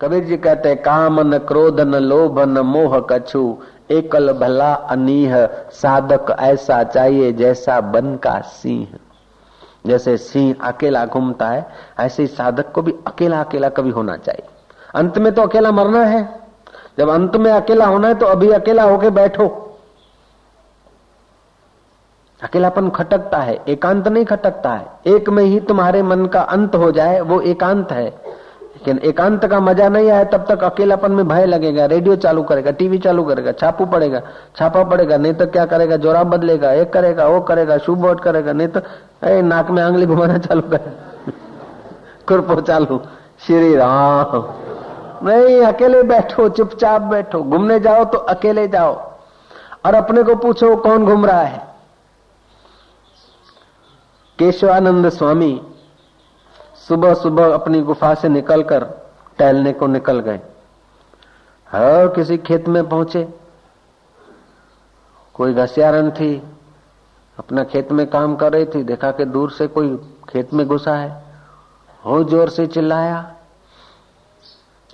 कबीर जी कहते हैं, काम न क्रोध, न लोभ, न मोह कछु, एकल भला अनीह, साधक ऐसा चाहिए जैसा बन का सिंह। जैसे सिंह अकेला घूमता है, ऐसे ही साधक को भी अकेला अकेला कभी होना चाहिए। अंत में तो अकेला मरना है। जब अंत में अकेला होना है तो अभी अकेला होके बैठो। अकेलापन खटकता है, एकांत नहीं खटकता है। एक में ही तुम्हारे मन का अंत हो जाए, वो एकांत है। लेकिन एकांत का मज़ा नहीं आया तब तक अकेलापन में भय लगेगा रेडियो चालू करेगा टीवी चालू करेगा छापू पड़ेगा छापा पड़ेगा नहीं तो क्या करेगा जोरा बदलेगा एक करेगा वो करेगा शू बोट करेगा नहीं तो ए, नाक में आंगली घुमाना चालू करे कुरपो चालू श्री राम। नहीं अकेले बैठो चुपचाप बैठो घूमने जाओ तो अकेले जाओ और अपने को पूछो कौन घूम रहा है? केशवानंद स्वामी सुबह सुबह अपनी गुफा से निकलकर टहलने को निकल गए। हर किसी खेत में पहुँचे। कोई घसियारन थी, अपना खेत में काम कर रही थी, देखा कि दूर से कोई खेत में घुसा है। हो ज़ोर से चिल्लाया,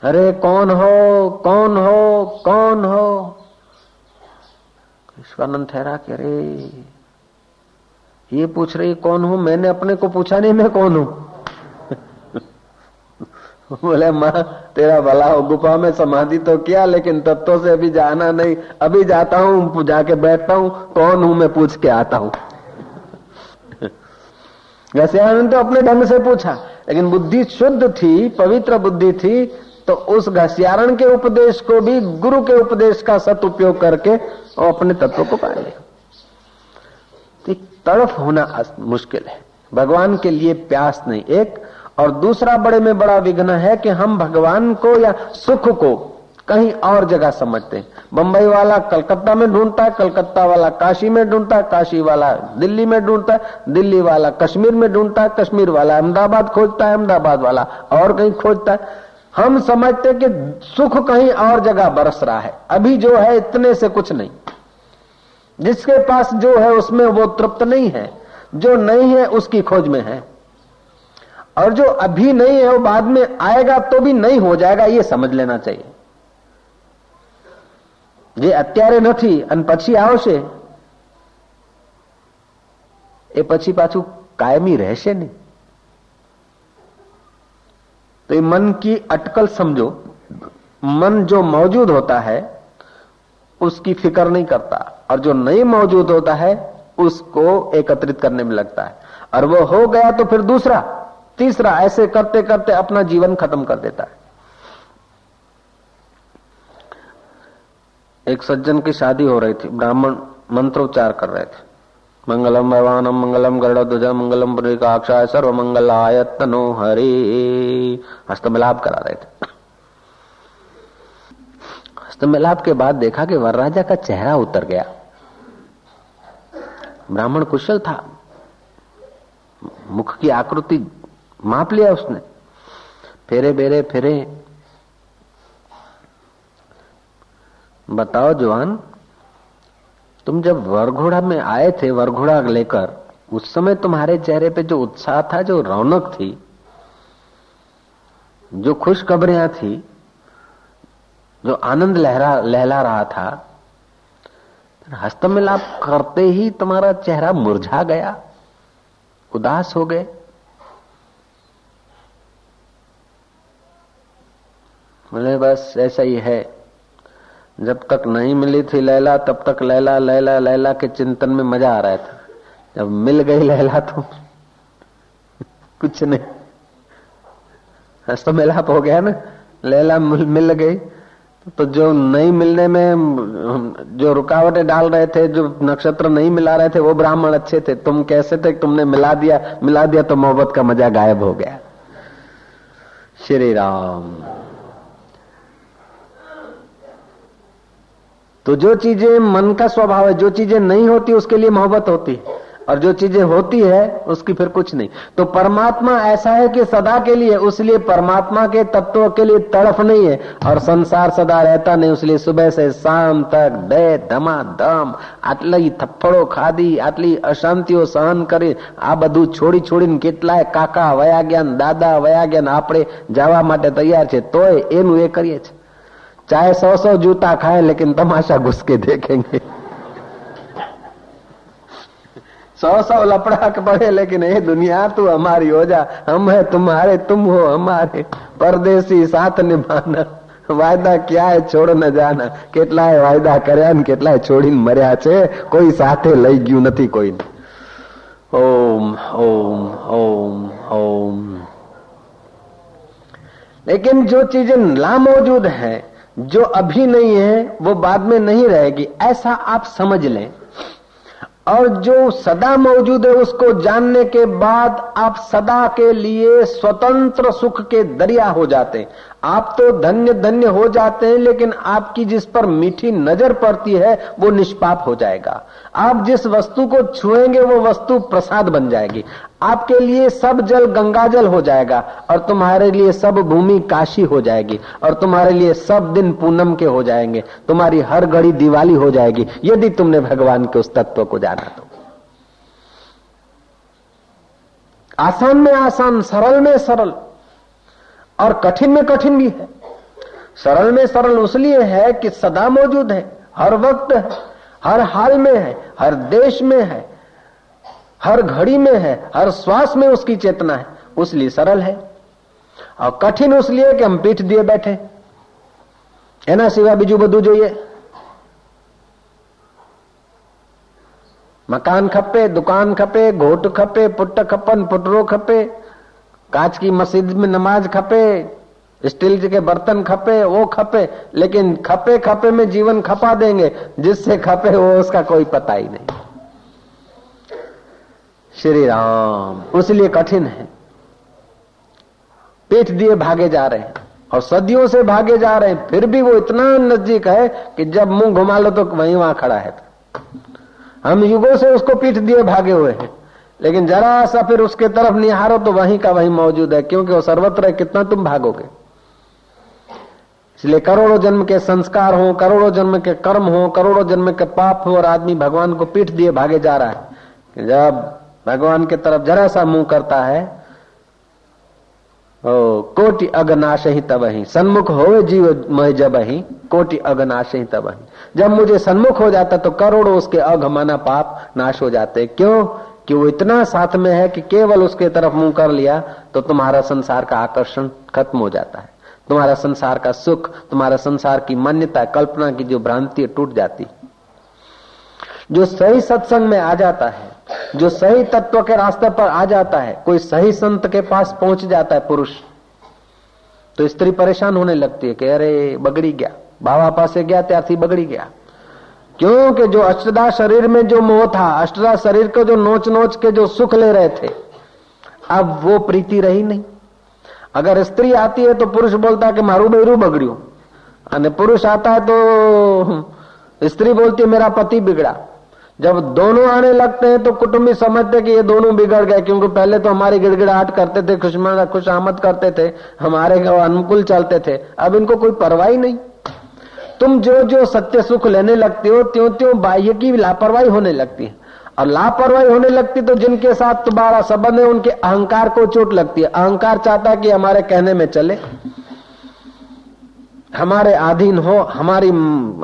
अरे कौन हो कौन हो कौन हो? विश्वानंद ठहरा के, अरे, ये पूछ रही कौन हूँ? मैंने अपने को पूछा नहीं मैं कौन हूँ? बोले, माँ, तेरा भला हो, गुफा में समाधि तो किया, लेकिन तत्व से अभी जाना नहीं। अभी जाता हूँ, जाके बैठता हूँ, कौन हूँ मैं पूछ के आता हूँ? वैसे आनंद तो अपने ढंग से पूछा, लेकिन बुद्धि शुद्ध थी, पवित्र बुद्धि थी तो उस घसियारण के उपदेश को भी, गुरु के उपदेश का सदउपयोग करके और अपने तत्व को पा लिया तड़फ होना मुश्किल है। भगवान के लिए प्यास नहीं, एक और दूसरा बड़े में बड़ा विघ्न है कि हम भगवान को या सुख को कहीं और जगह समझते हैं। बंबई वाला कलकत्ता में ढूंढता है कलकत्ता वाला काशी में ढूंढता है काशी वाला दिल्ली में ढूंढता है दिल्ली वाला कश्मीर में ढूंढता है कश्मीर वाला अहमदाबाद खोजता है अहमदाबाद वाला और कहीं खोजता। है हम समझते कि सुख कहीं और जगह बरस रहा है। अभी जो है, इतने से कुछ नहीं। जिसके पास जो है, उसमें वो तृप्त नहीं है। जो नहीं है, उसकी खोज में है। और जो अभी नहीं है वो बाद में आएगा तो भी नहीं हो जाएगा ये समझ लेना चाहिए જે અત્યારે નથી અને પછી આવશે એ પછી પાછું કાયમી રહેશે ને तो ये मन की अटकल समझो मन जो मौजूद होता है उसकी फिक्र नहीं करता और जो नहीं मौजूद होता है उसको एकत्रित करने में लगता है और वो हो गया तो फिर दूसरा तीसरा, ऐसे करते करते अपना जीवन खत्म कर देता है। एक सज्जन की शादी हो रही थी, ब्राह्मण मंत्रोच्चार कर रहे थे। मंगलम भगवानम मंगलम गरुड़ ध्वज मंगलम पुरिकाक्षाय सर्व मंगल तनो हरि। हस्तमिलाप करा रहे थे। हस्तमिलाप के बाद देखा कि वरराजा का चेहरा उतर गया। ब्राह्मण कुशल था। मुख की आकृति माप लिया उसने। फेरे, बेरे, फेरे। बताओ जवान, तुम जब वरघोड़ा में आए थे, वरघोड़ा लेकर, उस समय तुम्हारे चेहरे पे जो उत्साह था, जो रौनक थी, जो खुशखबरियाँ थी, जो आनंद लहरा, लहला रहा था, हस्तमिलाप करते ही तुम्हारा चेहरा मुरझा गया, उदास हो गए। बोले, बस ऐसा ही है। जब तक नहीं मिली थी लैला, तब तक लैला लैला लैला के चिंतन में मज़ा आ रहा था। जब मिल गई लैला तो कुछ नहीं। तो मिलाप हो गया ना। लैला मिल गई। तो जो नहीं मिलने में जो रुकावटें डाल रहे थे, जो नक्षत्र नहीं मिला रहे थे, वो ब्राह्मण अच्छे थे। तुम कैसे थे? तुमने मिला दिया मिला दिया तो मोहब्बत का मज़ा गायब हो गया। श्री राम। तो जो चीजें मन का स्वभाव है जो चीजें नहीं होती उसके लिए मोहब्बत होती और जो चीजें होती है उसकी फिर कुछ नहीं तो परमात्मा ऐसा है कि सदा के लिए उसलिए परमात्मा के तत्व के लिए तड़फ नहीं है और संसार सदा रहता नहीं उसलिए सुबह से शाम तक दे धमा धम આટલી થપ્પડો ખાધી આટલી અશાંતિઓ સહન કરી આ બધું છોડી છોડીને કેટલાય કાકા વયા ગયા દાદા વયા ગયા આપણે જવા માટે તૈયાર છે તોય એનું એ કરીએ છીએ चाहे सौ सौ जूता खाए लेकिन तमाशा घुस के देखेंगे सौ सौ लपड़ा के पड़े लेकिन ये दुनिया तू हमारी हो जा हम है तुम्हारे तुम हो हमारे परदेसी साथ निभाना વાયદા ક્યાંય છોડ ન જાના કેટલાય વાયદા કર્યા ને કેટલાય છોડીને મર્યા છે કોઈ સાથે લઈ ગયું નથી કોઈ ઓમ ઓમ ઓમ ઓમ लेकिन जो चीजें ला मौजूद है जो अभी नहीं है, वो बाद में नहीं रहेगी। ऐसा आप समझ लें। और जो सदा मौजूद है, उसको जानने के बाद आप सदा के लिए स्वतंत्र सुख के दरिया हो जाते। हैं आप तो धन्य धन्य हो जाते हैं, लेकिन आपकी जिस पर मीठी नज़र पड़ती है, वो निष्पाप हो जाएगा। आप जिस वस्तु को छुएँगे, वो वस्तु प्रसाद बन जाएगी। आपके लिए सब जल गंगा जल हो जाएगा और तुम्हारे लिए सब भूमि काशी हो जाएगी और तुम्हारे लिए सब दिन पूनम के हो जाएँगे। तुम्हारी हर घड़ी दिवाली हो जाएगी। यदि तुमने भगवान के उस तत्व को जाना तो। आसान में आसान, सरल में सरल और कठिन में कठिन भी है। सरल में सरल उसलिए है कि सदा मौजूद है, हर वक्त है, हर हाल में है, हर देश में है हर घड़ी में है हर श्वास में उसकी चेतना है उसलिए सरल है और कठिन उसलिए कि हम पीठ दिए बैठे એના સિવાય બીજું બધું જોઈએ मकान खपे दुकान खपे घोट खपे पुट खपन पुटरो खपे कांच की मस्जिद में नमाज खपे स्टील के बर्तन खपे वो खपे लेकिन खपे खपे में जीवन खपा देंगे जिससे खपे वो उसका कोई पता ही नहीं श्री राम उसलिए कठिन है। पीठ दिए भागे जा रहे हैं और सदियों से भागे जा रहे हैं। फिर भी वो इतना नज़दीक है कि जब मुँह घुमा लो तो वहीं वहाँ खड़ा है। हम युगों से उसको पीठ दिए भागे हुए हैं। लेकिन जरा सा फिर उसके तरफ़ निहारो तो वहीं का वहीं मौजूद है, क्योंकि वो सर्वत्र है। कितना तुम भागोगे? इसलिए करोड़ों जन्म के संस्कार हो, करोड़ों जन्म के कर्म हो, करोड़ों जन्म के पाप हो और आदमी भगवान को पीठ दिए भागे जा रहा है जब भगवान के तरफ़ जरा सा मुँह करता है। ओ, कोटि अगनाश ही तब ही सन्मुख हो जीव मह जब ही कोटि अगनाश ही तब ही जब मुझे सन्मुख हो जाता तो करोड़ों उसके अघमाना पाप नाश हो जाते। क्यों? कि वो इतना साथ में है कि केवल उसके तरफ़ मुँह कर लिया तो तुम्हारा संसार का आकर्षण खत्म हो जाता है। तुम्हारा संसार का सुख, तुम्हारा संसार की मान्यता, कल्पना की जो भ्रांति टूट जाती। जो सही सत्संग में आ जाता है, जो सही तत्व के रास्ते पर आ जाता है, कोई सही संत के पास पहुँच जाता है, पुरुष। तो स्त्री परेशान होने लगती है कि, अरे, बगड़ी गया। बाबा पास गया त्यारથી बगड़ी गया। क्योंकि जो अष्टदा शरीर में जो मोह था, अष्टदा शरीर को जो नोच नोच के जो सुख ले रहे थे, अब वो प्रीति रही नहीं। अगर स्त्री आती है तो पुरुष बोलता है कि, मारू बेरू बगड़ियो। पुरुष आता है तो स्त्री बोलती है, मेरा पति बिगड़ा। जब दोनों आने लगते हैं तो कुटुंबी समझते कि ये दोनों बिगड़ गए, क्योंकि पहले तो हमारी गिड़गिड़ाहट करते थे खुशमा खुश आमद करते थे, हमारे अनुकूल चलते थे। अब इनको कोई परवाही नहीं। तुम जो जो सत्य सुख लेने लगते हो त्यों त्यों बाह्य की लापरवाही होने लगती है। और लापरवाही होने लगती तो जिनके साथ तुम्हारा संबंध है, उनके अहंकार को चोट लगती है। अहंकार चाहता कि हमारे कहने में चले। हमारे अधीन हो, हमारी,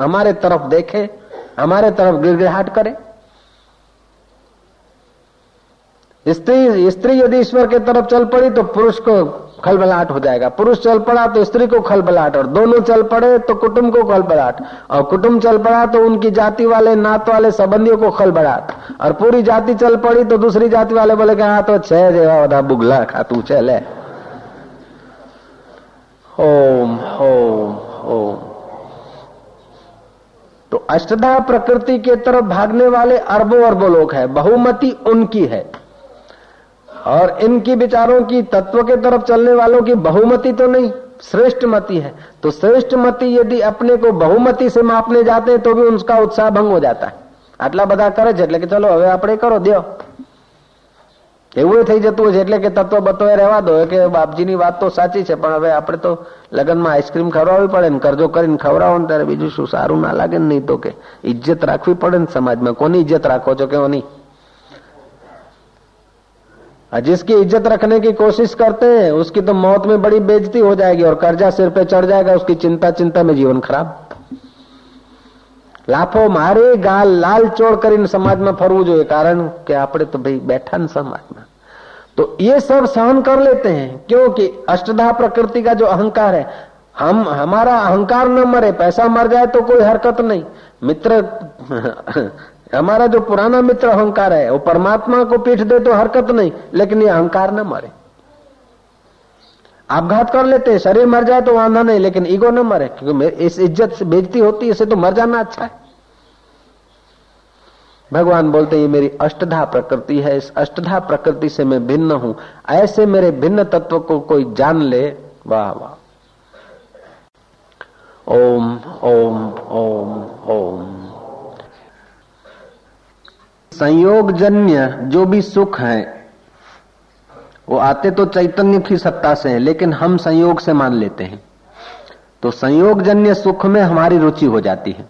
हमारे तरफ़ देखे, हमारे तरफ़ गिड़गिड़ाहट करे। स्त्री स्त्री यदि ईश्वर के तरफ़ चल पड़ी तो पुरुष को खलबलाट हो जाएगा। पुरुष चल पड़ा तो स्त्री को खलबलाहट और दोनों चल पड़े तो कुटुंब को खलबलाहट। और कुटुंब चल पड़ा तो उनकी जाति वाले, नात वाले संबंधियों को खलबलाहट। और पूरी जाति चल पड़ी तो दूसरी जाति वाले बोले हाँ तो छह बधा बुगला खा, तू चले ओम ओम ओम तो अष्टधा प्रकृति के तरफ़ भागने वाले अरबों अरबों लोग हैं। बहुमति उनकी है। और इनकी विचारों की तत्व के तरफ चलने वालों की बहुमति तो नहीं श्रेष्ठ मति है तो श्रेष्ठ मति यदि अपने को बहुमति से मापने जाते हैं तो भी उनका उत्साह भंग हो जाता है आटला બધા કરે છે એટલે કે ચલો હવે આપણે કરો દો એવું થઈ જતું છે એટલે કે તત્વ બત્વ રહેવા દો કે બાપજીની વાત તો સાચી છે પણ હવે આપણે તો લગ્નમાં આઈસ્ક્રીમ ખવડાવવી પડે ને કરજો કરીને ખવડાવો ને ત્યારે બીજું શું સારું ના લાગે ને નહીં તો કે ઇજ્જત રાખવી પડે ને સમાજમાં કોની ઇજ્જત રાખો છો કે કોની जिसकी इज्जत रखने की कोशिश करते हैं उसकी तो मौत में बड़ी बेजती हो जाएगी और कर्जा सिर पे चढ़ जाएगा उसकी चिंता चिंता में जीवन खराब લાફો મારે ગાલ લાલ ચોળ કરીને સમાજમાં ફરવું જોઈએ કારણ કે આપણે તો ભાઈ બેઠા ને સમાજમાં तो ये सब सहन कर लेते हैं क्योंकि अष्टधा प्रकृति का जो अहंकार है हम हमारा अहंकार न मरे पैसा मर जाए तो कोई हरकत नहीं मित्र हमारा जो पुराना मित्र अहंकार है, वो परमात्मा को पीठ दे तो हरकत नहीं, लेकिन ये अहंकार न मरे। आपघात कर लेते हैं, शरीर मर जाए तो वांधा नहीं, लेकिन ईगो न मरे, क्योंकि इस इज़्ज़त से बेजती होती है, इसे तो मर जाना अच्छा है। भगवान बोलते ये मेरी अष्टधा प्रकृति है, इस अष्टधा प्रकृति से मैं भिन्न हूँ। ऐसे मेरे भिन्न तत्व को कोई जान ले। वाह वाह। ओम ओम ओम ओम। संयोगजन्य जो भी सुख है, वो आते तो चैतन्य की सत्ता से है, लेकिन हम संयोग से मान लेते हैं। तो संयोगजन्य सुख में हमारी रुचि हो जाती है।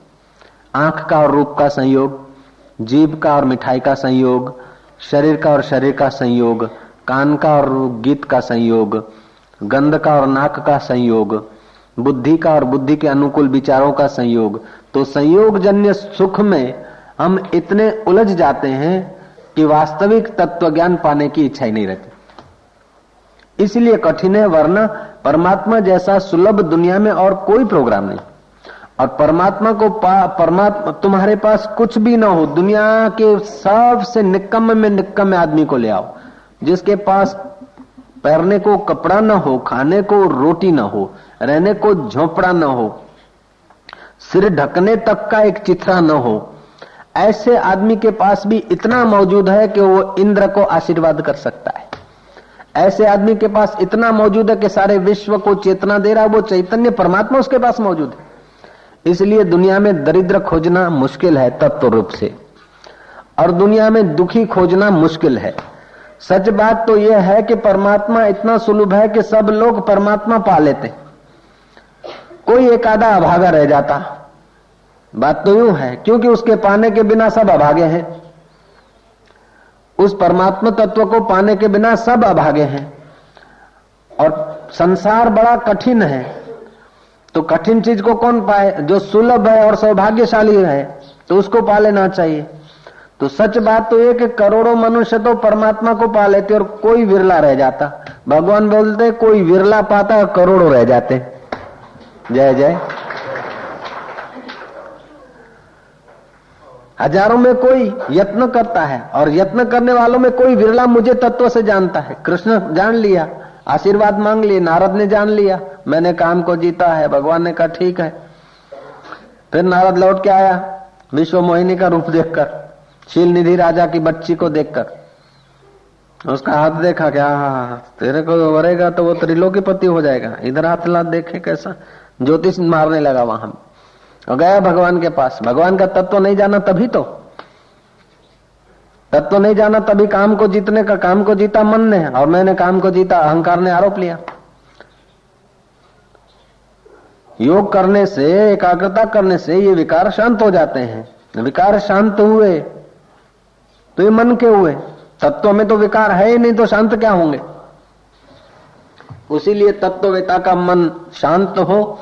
आँख का और रूप का संयोग जीव का और मिठाई का संयोग, शरीर का और शरीर का संयोग, कान का और गीत का संयोग, गंध का और नाक का संयोग, बुद्धि का और बुद्धि के अनुकूल विचारों का संयोग। तो संयोग जन्य सुख में हम इतने उलझ जाते हैं कि वास्तविक तत्व ज्ञान पाने की इच्छा ही नहीं रहती। इसलिए कठिन है, वरना परमात्मा जैसा सुलभ दुनिया में और कोई प्रोग्राम नहीं। और परमात्मा को परमात्मा, तुम्हारे पास कुछ भी ना हो, दुनिया के सबसे निकम में निकम आदमी को ले आओ, जिसके पास पहनने को कपड़ा न हो, खाने को रोटी न हो, रहने को झोपड़ा न हो, सिर ढकने तक का एक चित्रा न हो ऐसे आदमी के पास भी इतना मौजूद है कि वो इंद्र को आशीर्वाद कर सकता है। ऐसे आदमी के पास इतना मौजूद है कि सारे विश्व को चेतना दे रहा है, वो चैतन्य परमात्मा उसके पास मौजूद है। इसलिए दुनिया में दरिद्र खोजना मुश्किल है तत्व रूप से, और दुनिया में दुखी खोजना मुश्किल है। सच बात तो यह है कि परमात्मा इतना सुलभ है कि सब लोग परमात्मा पा लेते। कोई एक आधा अभागा रह जाता। बात तो यूँ है, क्योंकि उसके पाने के बिना सब अभागे हैं। उस परमात्मा तत्व को पाने के बिना सब अभागे हैं। और संसार बड़ा कठिन है। तो कठिन चीज़ को कौन पाए? जो सुलभ है और सौभाग्यशाली है तो उसको पा लेना चाहिए। तो सच बात तो ये कि करोड़ों मनुष्य तो परमात्मा को पा लेते और कोई विरला रह जाता। भगवान बोलते, कोई विरला पाता और करोड़ों रह जाते। जय जय। हज़ारों में कोई यत्न करता है और यत्न करने वालों में कोई विरला मुझे तत्व से जानता है। कृष्ण जान लिया, आशीर्वाद मांग लिए, नारद ने जान लिया, मैंने काम को जीता है, भगवान ने कहा ठीक है। फिर नारद लौट के आया, विश्व मोहिनी का रूप देखकर शील निधि राजा की बच्ची को देखकर। उसका हाथ देखा क्या हाँ तेरे को वरेगा तो वो त्रिलोकी पति हो जाएगा। इधर हाथ ला देखे कैसा, ज्योतिष मारने लगा वहाँ। और गया भगवान के पास। भगवान का तत्व नहीं जाना तभी तो। तत्व नहीं जाना तभी काम को जीतने का, काम को जीता मन ने, और मैंने काम को जीता अहंकार ने आरोप लिया। योग करने से, एकाग्रता करने से ये विकार शांत हो जाते हैं। विकार शांत हुए तो ये मन के हुए। तत्व में तो विकार है ही नहीं तो शांत क्या होंगे? उसीलिए तत्ववेता का मन शांत हो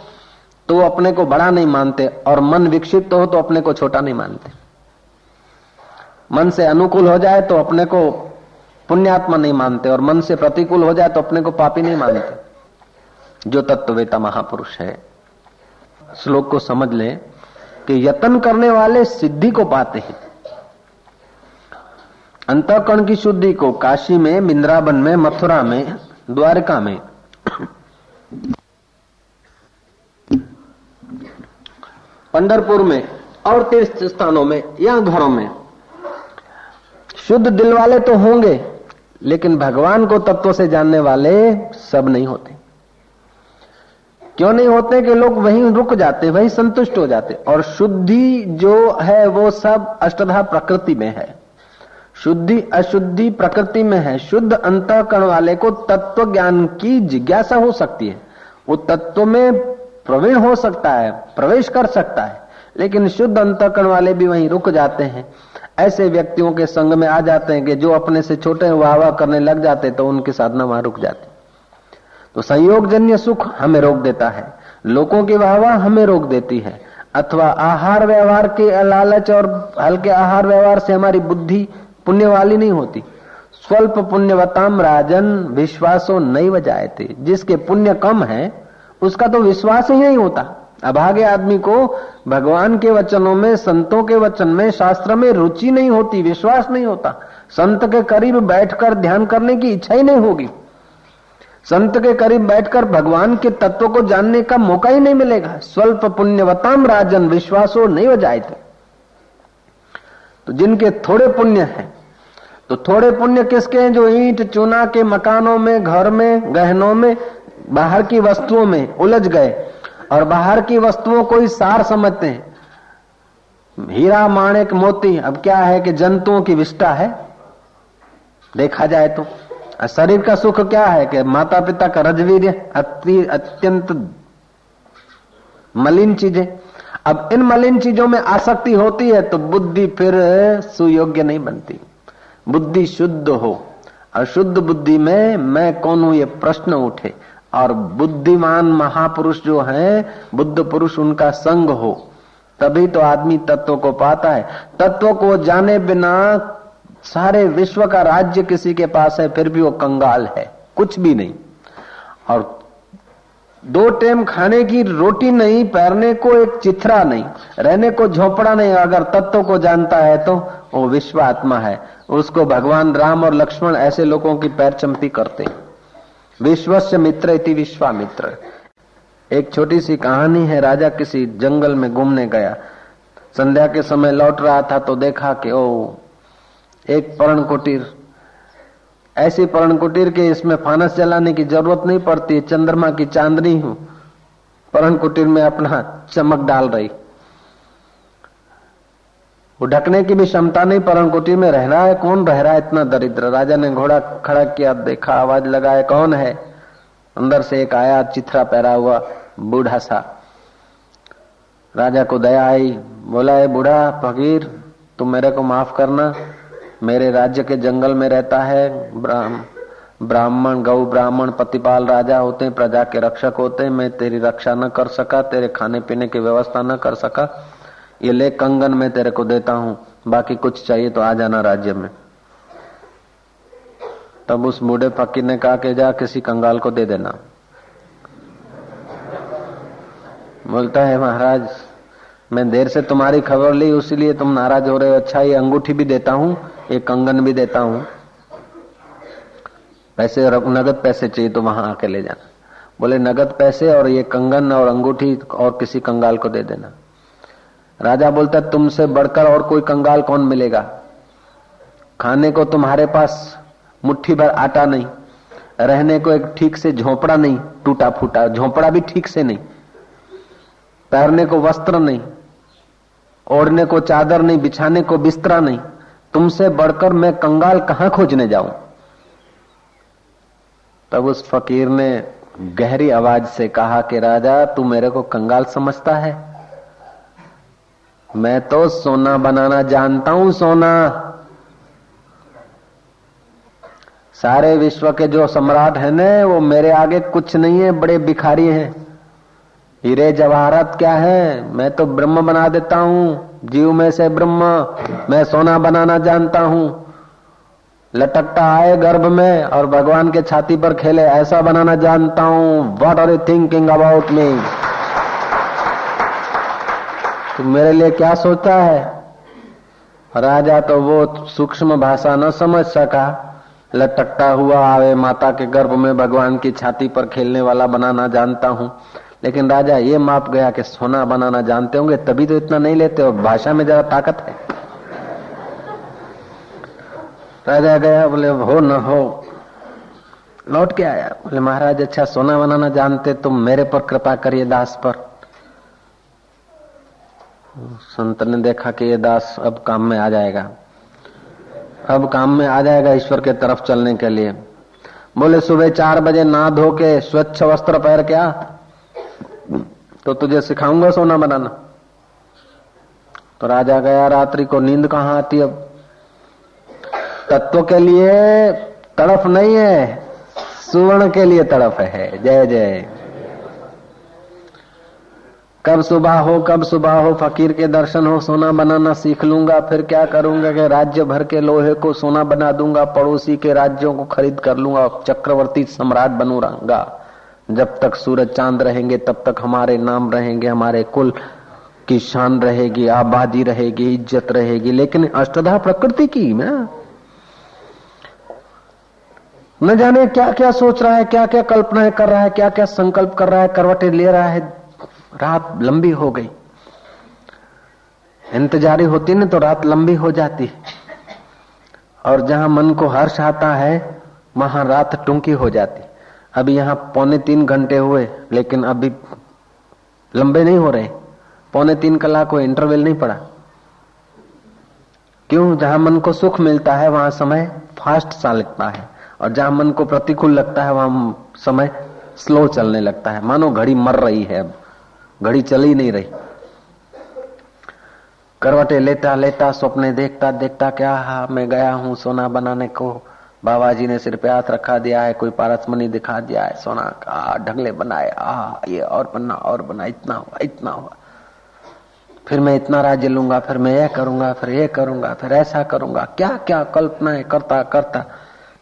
तो वो अपने को बड़ा नहीं मानते और मन विकसित हो तो अपने को छोटा नहीं मानते। मन से अनुकूल हो जाए तो अपने को पुण्यात्मा नहीं मानते और मन से प्रतिकूल हो जाए तो अपने को पापी नहीं मानते। जो तत्ववेता महापुरुष है, श्लोक को समझ ले कि यत्न करने वाले सिद्धि को पाते हैं। अंतकरण की शुद्धि को काशी में बिंद्रावन में, मथुरा में, द्वारका में पंडरपुर में और तीर्थ स्थानों में या घरों में। शुद्ध दिल वाले तो होंगे, लेकिन भगवान को तत्व से जानने वाले सब नहीं होते। क्यों नहीं होते? कि लोग वहीं रुक जाते, वहीं संतुष्ट हो जाते। और शुद्धि जो है, वो सब अष्टधा प्रकृति में है। शुद्धि अशुद्धि प्रकृति में है। शुद्ध अंतकरण वाले को तत्व ज्ञान की जिज्ञासा हो सकती है। वो तत्व में प्रवीण हो सकता है, प्रवेश कर सकता है, लेकिन शुद्ध अंतकरण वाले भी वहीं रुक जाते हैं। ऐसे व्यक्तियों के संग में आ जाते हैं कि जो अपने से छोटे वाह वाह करने लग जाते तो उनकी साधना वहाँ रुक जाती। तो संयोग जन्य सुख हमें रोक देता है, लोगों की वाह वाह हमें रोक देती है, अथवा आहार व्यवहार के लालच और हल्के आहार व्यवहार से हमारी बुद्धि पुण्य वाली नहीं होती। स्वल्प पुण्यवताम राजन, विश्वासो नहीं बजाए थे जिसके पुण्य कम है उसका तो विश्वास ही नहीं होता। अभागे आदमी को भगवान के वचनों में, संतों के वचन में, शास्त्र में रुचि नहीं होती, विश्वास नहीं होता। संत के करीब बैठकर ध्यान करने की इच्छा ही नहीं होगी। संत के करीब बैठकर भगवान के तत्व को जानने का मौका ही नहीं मिलेगा। स्वल्प पुण्यवताम राजन, विश्वासो नहीं हो जाए थे तो जिनके थोड़े पुण्य हैं तो थोड़े पुण्य किसके हैं? जो ईंट चूना के मकानों में, घर में, गहनों में बाहर की वस्तुओं में उलझ गए और बाहर की वस्तुओं को ही सार समझते हैं। हीरा माणिक मोती, अब क्या है कि जंतुओं की विष्टा है? देखा जाए तो। शरीर का सुख क्या है कि माता पिता का रजवीर अति अत्यंत मलिन चीज़ें। अब इन मलिन चीज़ों में आसक्ति होती है तो बुद्धि फिर सुयोग्य नहीं बनती। बुद्धि शुद्ध हो अशुद्ध बुद्धि में मैं कौन हूँ, ये प्रश्न उठे। और बुद्धिमान महापुरुष जो है, बुद्ध पुरुष उनका संग हो। तभी तो आदमी तत्व को पाता है। तत्व को जाने बिना सारे विश्व का राज्य किसी के पास है, फिर भी वो कंगाल है। कुछ भी नहीं। और दो टेम खाने की रोटी नहीं, पैरने को एक चिथरा नहीं, रहने को झोपड़ा नहीं, अगर तत्व को जानता है तो वो विश्व आत्मा है। उसको भगवान राम और लक्ष्मण ऐसे लोगों की पैर चंपी करते विश्वस्य मित्र इति विश्वामित्र। एक छोटी सी कहानी है, राजा किसी जंगल में घूमने गया। संध्या के समय लौट रहा था तो देखा कि, ओ, एक पर्ण कुटीर ऐसी पर्ण कुटीर के इसमें फानस जलाने की ज़रूरत नहीं पड़ती, चंद्रमा की चांदनी हूँ। पर्ण कुटीर में अपना चमक डाल रही। वो ढकने की भी क्षमता नहीं परण कुटीर में रह रहा है। कौन रह रहा है इतना दरिद्र? राजा ने घोड़ा खड़ा किया, देखा, आवाज़ लगाया, कौन है? अंदर से एक आया, चिथरा पैरा हुआ, बूढ़ा सा। राजा को दया आई, बोला है बूढ़ा, फकीर, तुम मेरे को माफ़ करना। मेरे राज्य के जंगल में रहता है ब्राह्मण, गौ ब्राह्मण, पतिपाल राजा होते हैं प्रजा के रक्षक होते। हैं मैं तेरी रक्षा न कर सका, तेरे खाने पीने की व्यवस्था न कर सका। ये ले कंगन में तेरे को देता हूँ, बाकी कुछ चाहिए तो आ जाना राज्य में। तब उस बूढ़े फकीर ने कहा कि जा, किसी कंगाल को दे देना। बोलता है, महाराज, मैं देर से तुम्हारी खबर ली, उसीलिए तुम नाराज़ हो रहे हो। अच्छा ये अंगूठी भी देता हूँ, ये कंगन भी देता हूँ। पैसे, नगद पैसे चाहिए तो वहाँ आके ले जाना। बोले, नगद पैसे और ये कंगन और अंगूठी और किसी कंगाल को दे देना। राजा बोलता, तुमसे बढ़कर और कोई कंगाल कौन मिलेगा? खाने को तुम्हारे पास मुट्ठी भर आटा नहीं, रहने को एक ठीक से झोपड़ा नहीं टूटा फूटा झोपड़ा भी ठीक से नहीं पैरने को वस्त्र नहीं, ओढ़ने को चादर नहीं, बिछाने को बिस्तरा नहीं, तुमसे बढ़कर मैं कंगाल कहाँ खोजने जाऊँ? तब उस फकीर ने गहरी आवाज़ से कहा कि, राजा, तू मेरे को कंगाल समझता है? मैं तो सोना बनाना जानता हूँ, सोना। सारे विश्व के जो सम्राट है ना, वो मेरे आगे कुछ नहीं है, बड़े भिखारी हैं। हीरे जवाहरत क्या है? मैं तो ब्रह्म बना देता हूँ, जीव में से ब्रह्म। मैं सोना बनाना जानता हूँ। लटकता आए गर्भ में और भगवान के छाती पर खेले, ऐसा बनाना जानता हूँ। What are you thinking about me तो मेरे लिए क्या सोचता है? राजा तो वो सूक्ष्म भाषा न समझ सका। लटकता हुआ आवे, माता के गर्भ में भगवान की छाती पर खेलने वाला बनाना जानता हूँ। लेकिन राजा ये माप गया कि सोना बनाना जानते होंगे, तभी तो इतना नहीं लेते हो भाषा में जरा ताकत है। राजा गया, बोले, हो न हो। लौट के आया, बोले, महाराज अच्छा सोना बनाना जानते, तुम मेरे पर कृपा करिए दास पर। संत ने देखा कि ये दास अब काम में आ जाएगा। अब काम में आ जाएगा ईश्वर के तरफ़ चलने के लिए। बोले, सुबह चार बजे ना धो के स्वच्छ वस्त्र पहन क्या तो तुझे सिखाऊँगा सोना बनाना। तो राजा गया, रात्रि को नींद कहाँ आती अब? तत्व के लिए तड़फ नहीं है, सुवर्ण के लिए तड़फ है। जय जय। कब सुबह हो, कब सुबह हो, फकीर के दर्शन हो, सोना बनाना सीख लूँगा, फिर क्या करूँगा कि राज्य भर के लोहे को सोना बना दूँगा, पड़ोसी के राज्यों को खरीद कर लूँगा, चक्रवर्ती सम्राट बनूँगा। जब तक सूरज चाँद रहेंगे, तब तक हमारे नाम रहेंगे, हमारे कुल की शान रहेगी, आबादी रहेगी, इज़्ज़त रहेगी। लेकिन अष्टधा प्रकृति की ना? न जाने क्या क्या सोच रहा है क्या क्या कल्पनाएँ कर रहा है क्या क्या संकल्प कर रहा है, करवटे ले रहा है रात लंबी हो गई। इंतजारी होती ना तो रात लंबी हो जाती। और जहाँ मन को हर्ष आता है, वहाँ रात टूंकी हो जाती। अभी यहाँ पौने तीन घंटे हुए, लेकिन अभी लंबे नहीं हो रहे। पौने तीन कला को इंटरवल नहीं पड़ा। क्यों? जहाँ मन को सुख मिलता है, वहाँ समय फास्ट सा लगता है। और जहाँ मन को प्रतिकूल लगता है, वहाँ समय स्लो चलने लगता है। मानो घड़ी मर रही है अब। घड़ी चल ही नहीं रही। करवटे लेता लेता सपने देखता देखता क्या, हा, मैं गया हूँ सोना बनाने को। बाबा जी ने सिर पे हाथ रखा दिया है, कोई पारसमनी दिखा दिया है, सोना का ढंगले बनाए। आ ये और बनना, और बना, इतना हुआ इतना हुआ। फिर मैं इतना राज्य लूँगा, फिर मैं ये करूँगा, फिर ये करूँगा, फिर ऐसा करूँगा। क्या क्या कल्पनाएँ करता करता।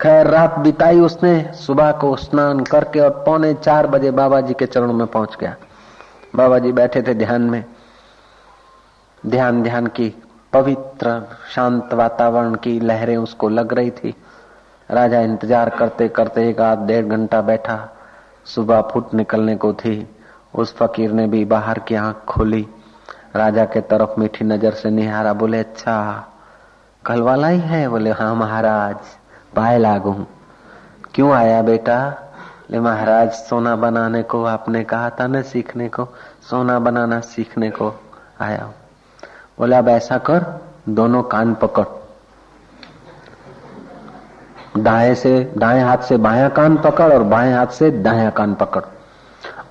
खैर, रात बिताई उसने, सुबह को स्नान करके और पौने चार बजे बाबा जी के चरणों में पहुँच गया। बाबा जी बैठे थे ध्यान में। ध्यान ध्यान की पवित्र, शांत वातावरण की लहरें उसको लग रही थी। राजा इंतज़ार करते करते एक आध डेढ़ घंटा बैठा। सुबह फुट निकलने को थी। उस फकीर ने भी बाहर की आँख खोली। राजा के तरफ़ मीठी नज़र से निहारा बोले अच्छा कल वाला ही है? बोले हाँ महाराज, पाए लागू। क्यों आया बेटा? ले महाराज, सोना बनाने को आपने कहा था ना सीखने को? सोना बनाना सीखने को आया बोले, अब ऐसा कर, दोनों कान पकड़। दाएँ से, दाएँ हाथ से बाया कान पकड़ और बाएँ हाथ से दाया कान पकड़।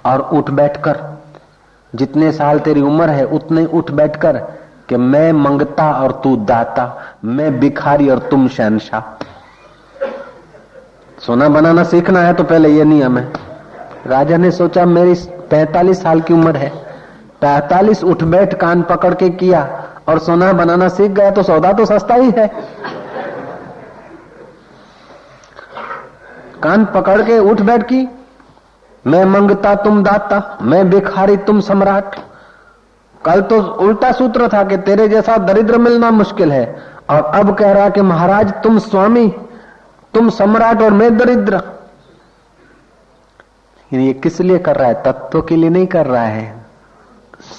और उठ बैठकर जितने साल तेरी उम्र है, उतने उठ बैठकर कि मैं मंगता और तू दाता, मैं भिखारी और तुम शहनशाह। सोना बनाना सीखना है तो पहले ये नियम है। राजा ने सोचा, मेरी पैतालीस साल की उम्र है। पैतालीस उठ बैठ, कान पकड़ के किया और सोना बनाना सीख गया तो सौदा तो सस्ता ही है। कान पकड़ के उठ बैठ की, मैं मंगता तुम दाता, मैं भिखारी तुम सम्राट। कल तो उल्टा सूत्र था कि तेरे जैसा दरिद्र मिलना मुश्किल है। और अब कह रहा कि महाराज, तुम स्वामी। तुम सम्राट और मैं दरिद्र। ये किस लिए कर रहा है? तत्व के लिए नहीं कर रहा है,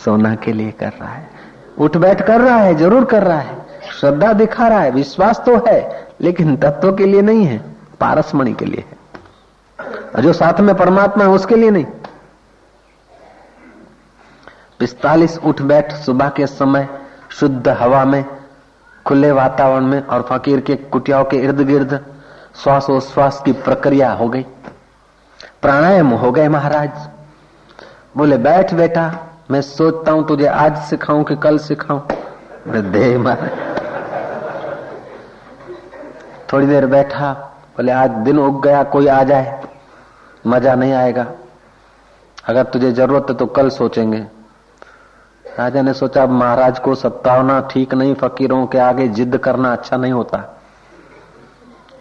सोना के लिए कर रहा है। उठ बैठ कर रहा है, ज़रूर कर रहा है। श्रद्धा दिखा रहा है, विश्वास तो है, लेकिन तत्व के लिए नहीं है, पारसमणि के लिए है। जो साथ में परमात्मा है, उसके लिए नहीं। पिस्तालीस, उठ बैठ, सुबह के समय, शुद्ध हवा में, खुले वातावरण में, और फकीर के कुटियाओं के इर्द गिर्द श्वासोश्वास की प्रक्रिया हो गई। प्राणायाम हो गए महाराज। बोले, बैठ बेटा, मैं सोचता हूँ तुझे आज सिखाऊं कि कल सिखाऊं। दे थोड़ी देर बैठा, बोले, आज दिन उग गया, कोई आ जाए, मज़ा नहीं आएगा। अगर तुझे ज़रूरत है तो कल सोचेंगे। राजा ने सोचा महाराज को सत्तावना ठीक नहीं, फकीरों के आगे जिद करना अच्छा नहीं होता।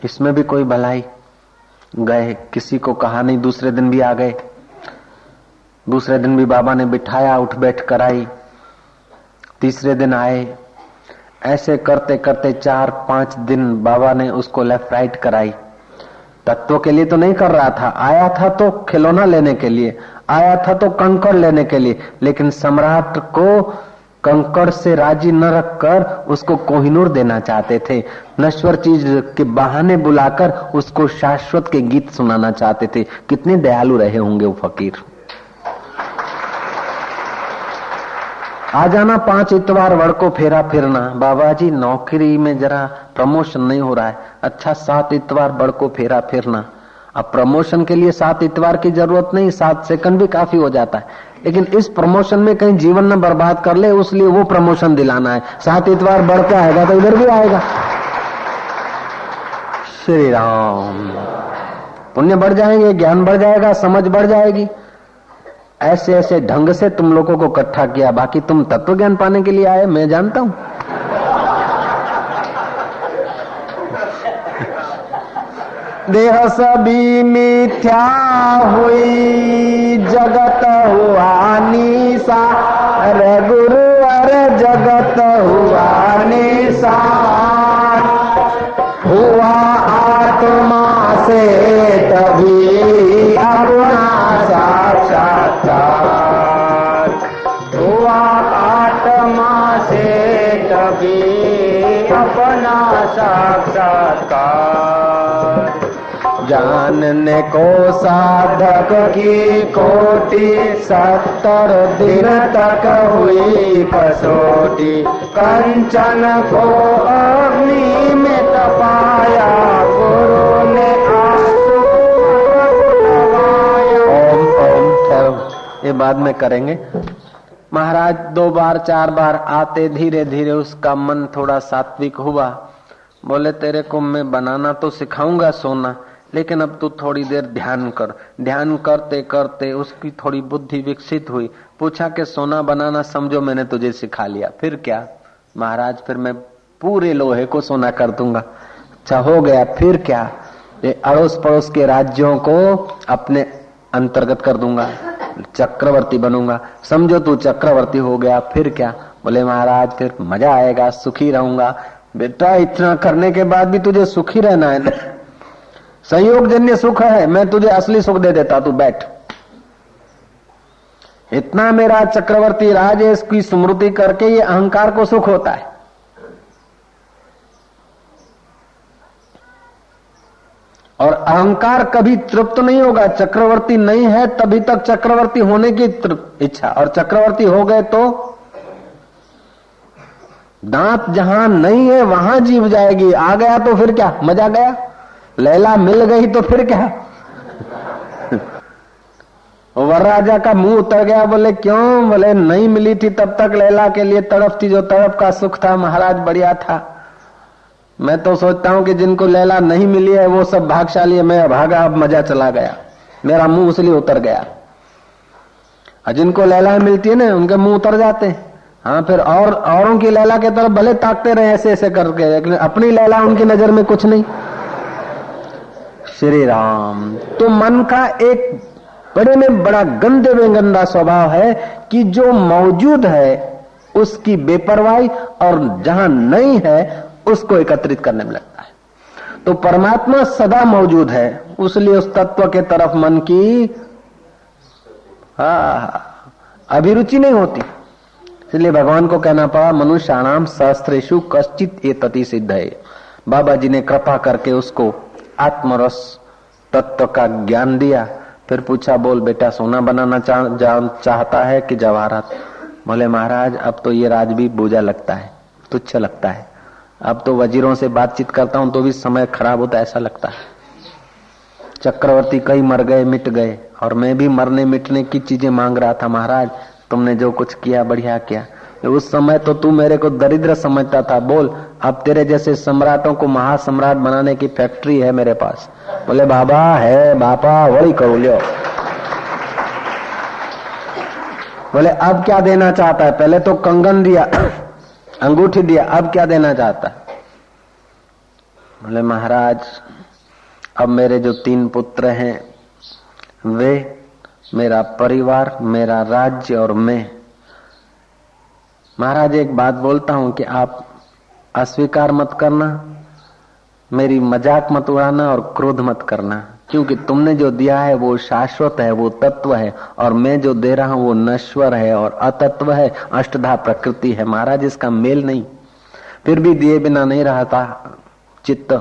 इसमें भी कोई भलाई। गए, किसी को कहा नहीं, दूसरे दिन भी आ गए। दूसरे दिन भी बाबा ने बिठाया, उठ बैठ कराई। तीसरे दिन आए। ऐसे करते करते चार, पाँच दिन बाबा ने उसको लेफ़्ट राइट कराई। तत्व के लिए तो नहीं कर रहा था। आया था तो खिलौना लेने के लिए, आया था तो कंकड़ लेने के लिए, लेकिन सम्राट को कंकड़ से राज़ी न रखकर उसको कोहिनूर देना चाहते थे। नश्वर चीज़ के बहाने बुलाकर उसको शाश्वत के गीत सुनाना चाहते थे। कितने दयालु रहे होंगे वो फकीर। आ जाना पाँच इतवार वड़ को फेरा फिरना। बाबा जी नौकरी में जरा प्रमोशन नहीं हो रहा है। अच्छा सात इतवार बड़ को फेरा फिरना। अब प्रमोशन के लिए सात इतवार की ज़रूरत नहीं, सात सेकंड भी काफ़ी हो जाता है। लेकिन इस प्रमोशन में कहीं जीवन न बर्बाद कर ले उसलिए वो प्रमोशन दिलाना है। सात इतवार बढ़ के आएगा तो इधर भी आएगा। श्री राम। पुण्य बढ़ जाएँगे, ज्ञान बढ़ जाएगा, समझ बढ़ जाएगी। ऐसे ऐसे ढंग से तुम लोगों को इकट्ठा किया, बाकी तुम तत्व ज्ञान पाने के लिए आए, मैं जानता हूँ। देह सभी मिथ्या हुई जगत हुआ निशा। अरे जगत हुआ निशा। जानने को साधक की कोटि सत्तर दिन तक हुई कसोटी। कंचन को अग्नि में तपाया गुरु ने ओम ओम ये बाद में करेंगे। महाराज, दो बार, चार बार आते धीरे धीरे उसका मन थोड़ा सात्विक हुआ। बोले, तेरे को मैं बनाना तो सिखाऊँगा सोना। लेकिन अब तू थोड़ी देर ध्यान कर। ध्यान करते करते उसकी थोड़ी बुद्धि विकसित हुई। पूछा कि, सोना बनाना समझो, मैंने तुझे सिखा लिया। फिर क्या? महाराज, फिर मैं पूरे लोहे को सोना कर दूँगा। अच्छा हो गया। फिर क्या? ये अड़ोस पड़ोस के राज्यों को अपने अंतर्गत कर दूँगा। चक्रवर्ती बनूँगा। समझो तू, चक्रवर्ती हो गया। फिर क्या? बोले, महाराज, फिर मज़ा आएगा, सुखी रहूँगा। बेटा, इतना करने के बाद भी तुझे सुखी रहना है। संयोग जन्य सुख है, मैं तुझे असली सुख दे देता, तू बैठ। इतना मेरा चक्रवर्ती राज है, इसकी स्मृति करके ये अहंकार को सुख होता है। और अहंकार कभी तृप्त नहीं होगा, चक्रवर्ती नहीं है, तभी तक चक्रवर्ती होने की इच्छा। और चक्रवर्ती हो गए तो दांत जहाँ नहीं है, वहाँ जीव जाएगी। आ गया तो फिर क्या? मज़ा गया? लैला मिल गई तो फिर क्या? वर राजा का मुँह उतर गया, बोले, क्यों? बोले, नहीं मिली थी तब तक लैला के लिए तड़प थी, जो तड़प का सुख था, महाराज बढ़िया था। मैं तो सोचता हूँ कि जिनको लैला नहीं मिली है, वो सब भागशाली है, मैं भागा, अब मज़ा चला गया। मेरा मुँह उसलिए उतर गया। और जिनको लैला मिलती है ना, उनके मुँह उतर जाते हैं। हाँ फिर और, औरों की लैला के तरफ़ भले ताकते रहे ऐसे ऐसे करके, लेकिन अपनी लैला उनकी नज़र में कुछ नहीं। श्री राम तो मन का एक बड़े में बड़ा गंदे में गंदा स्वभाव है कि जो मौजूद है, उसकी बेपरवाही और जहाँ नहीं है, उसको एकत्रित करने में लगता है। तो परमात्मा सदा मौजूद है, उसलिए उस तत्व के तरफ़ मन की, हा, अभिरुचि नहीं होती। इसलिए भगवान को कहना पड़ा, मनुष्याणाम सहस्त्रेशु कश्चित ये तति सिद्ध है बाबा जी ने कृपा करके उसको आत्मरस तत्व का ज्ञान दिया। फिर पूछा बोल बेटा सोना बनाना चाह, चाहता है कि जवाहरात? बोले महाराज अब तो ये राज भी बोझा लगता है तुच्छ लगता है। अब तो वजीरों से बातचीत करता हूँ तो भी समय खराब होता ऐसा लगता है। चक्रवर्ती कई मर गए मिट गए और मैं भी मरने मिटने की चीज़ें मांग रहा था महाराज तुमने जो कुछ किया बढ़िया किया। उस समय तो तू मेरे को दरिद्र समझता था। बोल, अब तेरे जैसे सम्राटों को महासम्राट बनाने की फैक्ट्री है मेरे पास। बोले, बाबा, है बापा, वही करो लियो बोले, अब क्या देना चाहता है? पहले तो कंगन दिया, अंगूठी दिया, अब क्या देना चाहता है? बोले, महाराज, अब मेरे जो तीन पुत्र हैं, वे मेरा परिवार, मेरा राज्य और मैं महाराज, एक बात बोलता हूँ कि आप अस्वीकार मत करना, मेरी मज़ाक मत उड़ाना और क्रोध मत करना, क्योंकि तुमने जो दिया है वो शाश्वत है, वो तत्व है, और मैं जो दे रहा हूँ वो नश्वर है और अतत्व है, अष्टधा प्रकृति है। महाराज, इसका मेल नहीं। फिर भी दिए बिना नहीं रहा था चित्त।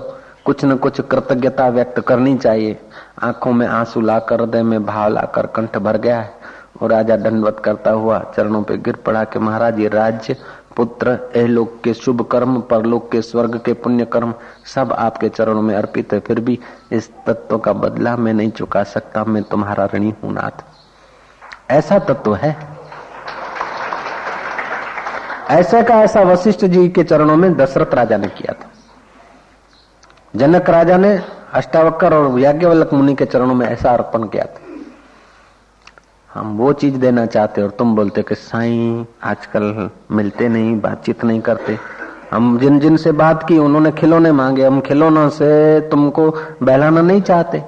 कुछ न कुछ कृतज्ञता व्यक्त करनी चाहिए। आँखों में आँसू लाकर, हृदय में भाव लाकर कंठ भर गया है। और राजा दंडवत करता हुआ चरणों पे गिर पड़ा कि महाराज, ये राज्य, पुत्र एलोक के शुभ कर्म, परलोक के स्वर्ग के पुण्य कर्म सब आपके चरणों में अर्पित है। फिर भी इस तत्व का बदला मैं नहीं चुका सकता। मैं तुम्हारा ऋणी हूँ नाथ। ऐसा तत्व है? ऐसे का ऐसा वशिष्ठ जी के चरणों में दशरथ राजा ने किया था। जनक राजा ने अष्टावक्र और याज्ञवल्लक मुनि के चरणों में ऐसा अर्पण किया था। हम वो चीज़ देना चाहते और तुम बोलते कि साईं, आजकल मिलते नहीं, बातचीत नहीं करते। हम जिन जिन से बात की, उन्होंने खिलौने मांगे। हम खिलौनों से तुमको बहलाना नहीं चाहते।